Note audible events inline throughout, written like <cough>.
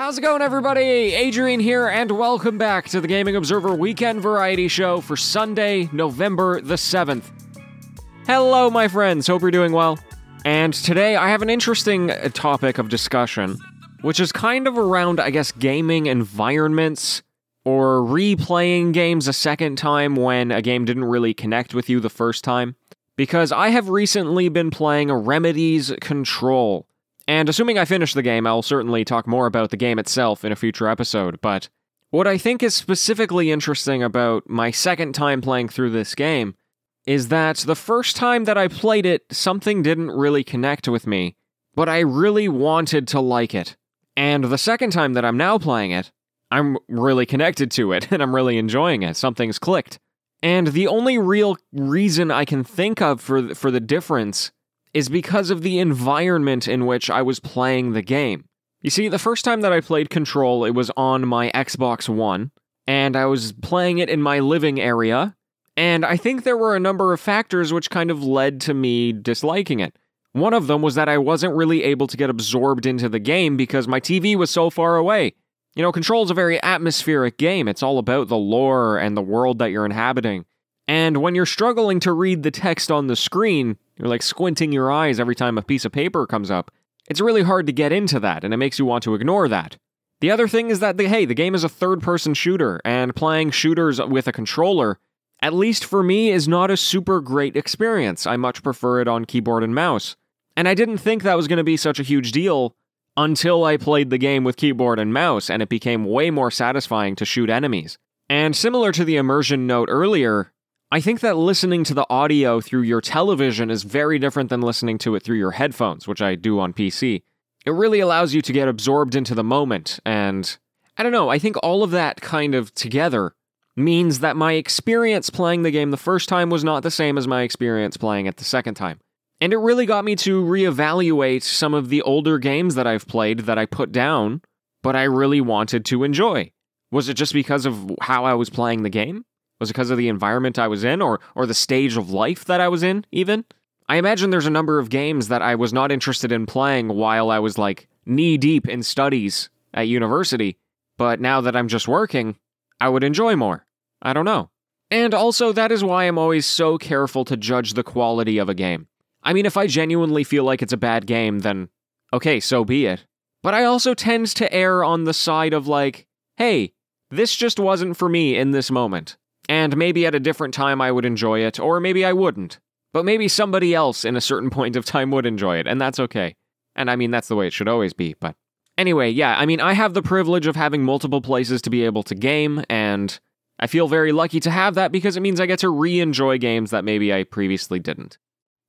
How's it going, everybody? Adrian here, and welcome back to the Gaming Observer Weekend Variety Show for Sunday, November the 7th. Hello, my friends. Hope you're doing well. And today I have an interesting uh, topic of discussion, which is kind of around, I guess, gaming environments or replaying games a second time when a game didn't really connect with you the first time. Because I have recently been playing Remedy's Control. And assuming I finish the game, I'll certainly talk more about the game itself in a future episode, but what I think is specifically interesting about my second time playing through this game is that the first time that I played it, something didn't really connect with me, but I really wanted to like it. And the second time that I'm now playing it, I'm really connected to it <laughs> and I'm really enjoying it. Something's clicked. And the only real reason I can think of for for the difference is because of the environment in which I was playing the game. You see, the first time that I played Control, it was on my Xbox One, and I was playing it in my living area, and I think there were a number of factors which kind of led to me disliking it. One of them was that I wasn't really able to get absorbed into the game because my TV was so far away. You know, Control is a very atmospheric game. It's all about the lore and the world that you're inhabiting. And when you're struggling to read the text on the screen, you're like squinting your eyes every time a piece of paper comes up. It's really hard to get into that, and it makes you want to ignore that. The other thing is that, the, hey, the game is a third person shooter, and playing shooters with a controller, at least for me, is not a super great experience. I much prefer it on keyboard and mouse. And I didn't think that was going to be such a huge deal until I played the game with keyboard and mouse, and it became way more satisfying to shoot enemies. And similar to the immersion note earlier, I think that listening to the audio through your television is very different than listening to it through your headphones, which I do on PC. It really allows you to get absorbed into the moment, and I don't know, I think all of that kind of together means that my experience playing the game the first time was not the same as my experience playing it the second time. And it really got me to reevaluate some of the older games that I've played that I put down, but I really wanted to enjoy. Was it just because of how I was playing the game? Was it because of the environment I was in or or the stage of life that I was in even? I imagine there's a number of games that I was not interested in playing while I was like knee deep in studies at university, but now that I'm just working, I would enjoy more. I don't know. And also that is why I'm always so careful to judge the quality of a game. I mean, if I genuinely feel like it's a bad game, then okay, so be it. But I also tend to err on the side of like, hey, this just wasn't for me in this moment. And maybe at a different time I would enjoy it, or maybe I wouldn't. But maybe somebody else in a certain <laughs> point of time would enjoy it, and that's okay. And I mean, that's the way it should always be, but. Anyway, yeah, I mean, I have the privilege of having multiple places to be able to game, and I feel very lucky to have that because it means I get to re enjoy games that maybe I previously didn't.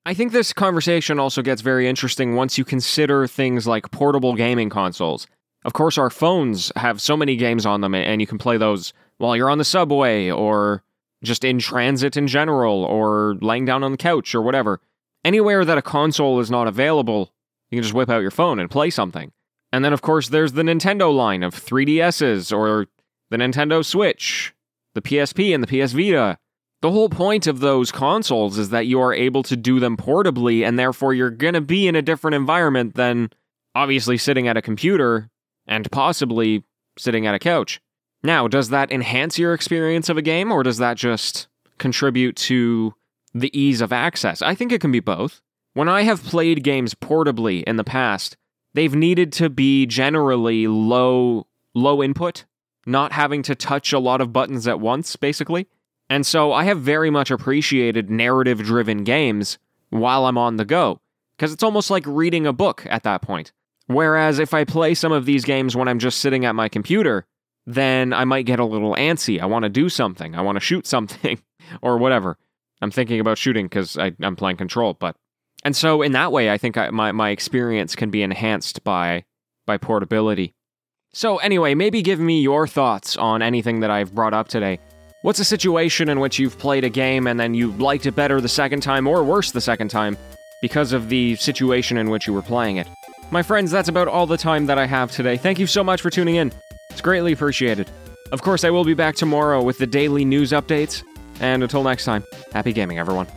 I think this conversation also gets very interesting once you consider things like portable gaming consoles. Of course, our phones have so many games on them, and you can play those while you're on the subway or just in transit in general or laying down on the couch or whatever. Anywhere that a console is not available, you can just whip out your phone and play something. And then, of course, there's the Nintendo line of 3DSs or the Nintendo Switch, the PSP, and the PS Vita. The whole point of those consoles is that you are able to do them portably, and therefore you're going to be in a different environment than obviously sitting at a computer and possibly sitting at a couch. Now, does that enhance your experience of a game or does that just contribute to the ease of access? I think it can be both. When I have played games portably in the past, they've needed to be generally low low input, not having to touch a lot of buttons at once basically. And so I have very much appreciated narrative driven games while I'm on the go because it's almost like reading a book at that point. Whereas if I play some of these games when I'm just sitting at my computer, then I might get a little antsy. I want to do something. I want to shoot something <laughs> or whatever. I'm thinking about shooting because I'm playing control, but and so in that way, I think I, my my experience can be enhanced by by portability. So anyway, maybe give me your thoughts on anything that I've brought up today. What's a situation in which you've played a game and then you liked it better the second time or worse the second time because of the situation in which you were playing it? My friends, that's about all the time that I have today. Thank you so much for tuning in. It's greatly appreciated. Of course, I will be back tomorrow with the daily news updates. And until next time, happy gaming, everyone.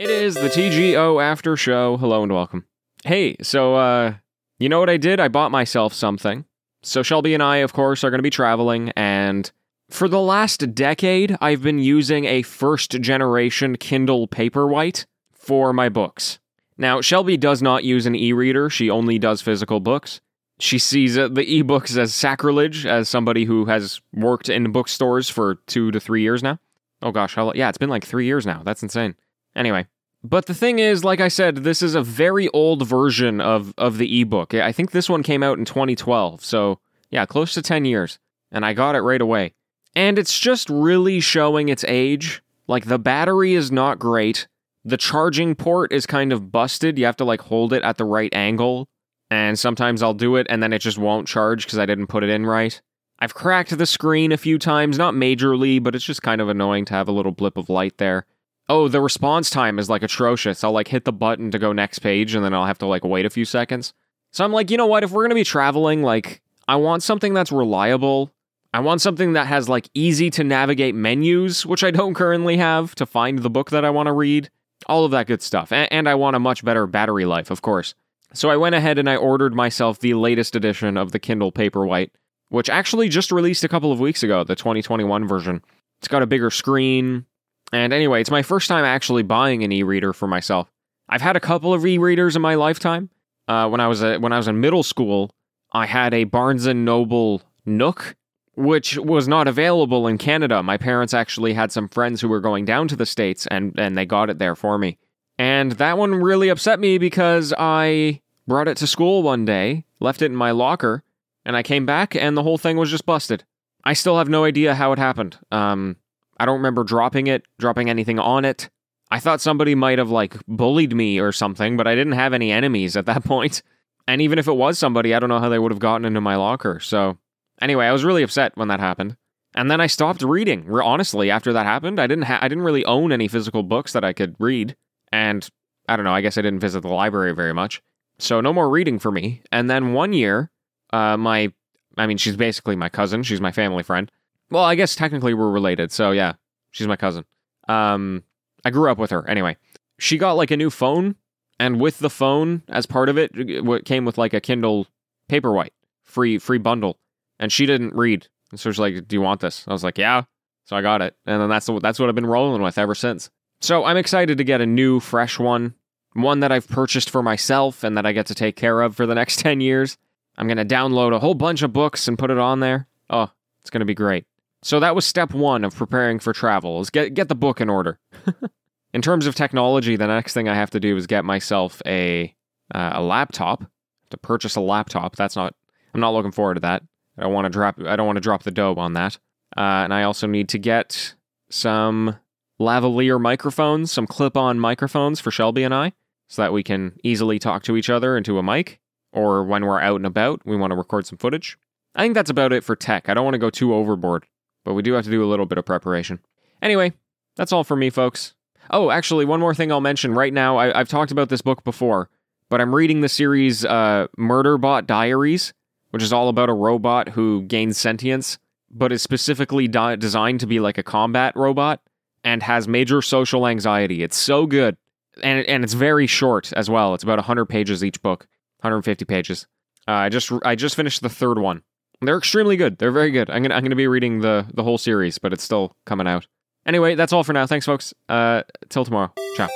It is the TGO after show. Hello and welcome. Hey, so uh you know what I did? I bought myself something. So Shelby and I of course are going to be traveling and for the last decade I've been using a first generation Kindle Paperwhite for my books. Now, Shelby does not use an e-reader. She only does physical books. She sees uh, the ebooks as sacrilege as somebody who has worked in bookstores for 2 to 3 years now. Oh gosh, how, yeah, it's been like 3 years now. That's insane. Anyway, but the thing is, like I said, this is a very old version of, of the ebook. I think this one came out in 2012, so yeah, close to 10 years. And I got it right away. And it's just really showing its age. Like, the battery is not great. The charging port is kind of busted. You have to, like, hold it at the right angle. And sometimes I'll do it and then it just won't charge because I didn't put it in right. I've cracked the screen a few times, not majorly, but it's just kind of annoying to have a little blip of light there. Oh, the response time is like atrocious. I'll like hit the button to go next page and then I'll have to like wait a few seconds. So I'm like, you know what? If we're going to be traveling, like, I want something that's reliable. I want something that has like easy to navigate menus, which I don't currently have to find the book that I want to read. All of that good stuff. A- and I want a much better battery life, of course. So I went ahead and I ordered myself the latest edition of the Kindle Paperwhite, which actually just released a couple of weeks ago, the 2021 version. It's got a bigger screen, and anyway, it's my first time actually buying an e-reader for myself. I've had a couple of e-readers in my lifetime. Uh, when I was a, when I was in middle school, I had a Barnes and Noble Nook, which was not available in Canada. My parents actually had some friends who were going down to the states, and and they got it there for me. And that one really upset me because I brought it to school one day, left it in my locker, and I came back, and the whole thing was just busted. I still have no idea how it happened. Um, I don't remember dropping it, dropping anything on it. I thought somebody might have like bullied me or something, but I didn't have any enemies at that <laughs> point. And even if it was somebody, I don't know how they would have gotten into my locker. So, anyway, I was really upset when that happened. And then I stopped reading. Honestly, after that happened, I didn't ha- I didn't really own any physical books that I could read. And I don't know, I guess I didn't visit the library very much. So no more reading for me. And then one year, uh, my I mean, she's basically my cousin. She's my family friend. Well, I guess technically we're related, so yeah, she's my cousin. Um, I grew up with her anyway. She got like a new phone, and with the phone, as part of it, it came with like a Kindle Paperwhite free free bundle, and she didn't read, and so she's like, "Do you want this?" I was like, "Yeah." So I got it, and then that's that's what I've been rolling with ever since. So I'm excited to get a new, fresh one, one that I've purchased for myself and that I get to take care of for the next <laughs> ten years. I'm gonna download a whole bunch of books and put it on there. Oh, it's gonna be great. So that was step one of preparing for travel: is get get the book in order. <laughs> in terms of technology, the next thing I have to do is get myself a uh, a laptop. To purchase a laptop, that's not. I'm not looking forward to that. I don't want to drop. I don't want to drop the dough on that. Uh, and I also need to get some lavalier microphones, some clip-on microphones for Shelby and I, so that we can easily talk to each other into a mic. Or when we're out and about, we want to record some footage. I think that's about it for tech. I don't want to go too overboard but we do have to do a little bit of preparation. Anyway, that's all for me, folks. Oh, actually, one more thing I'll mention right now. I, have talked about this book before, but I'm reading the series uh, Murderbot Diaries, which is all about a robot who gains sentience, but is specifically di- designed to be like a combat robot and has major social anxiety. It's so good. And, and it's very short as well. It's about 100 pages each book, 150 pages. Uh, I just I just finished the third one. They're extremely good. They're very good. I'm gonna I'm gonna be reading the the whole series, but it's still coming out. Anyway, that's all for now. Thanks, folks. Uh, till tomorrow. Ciao.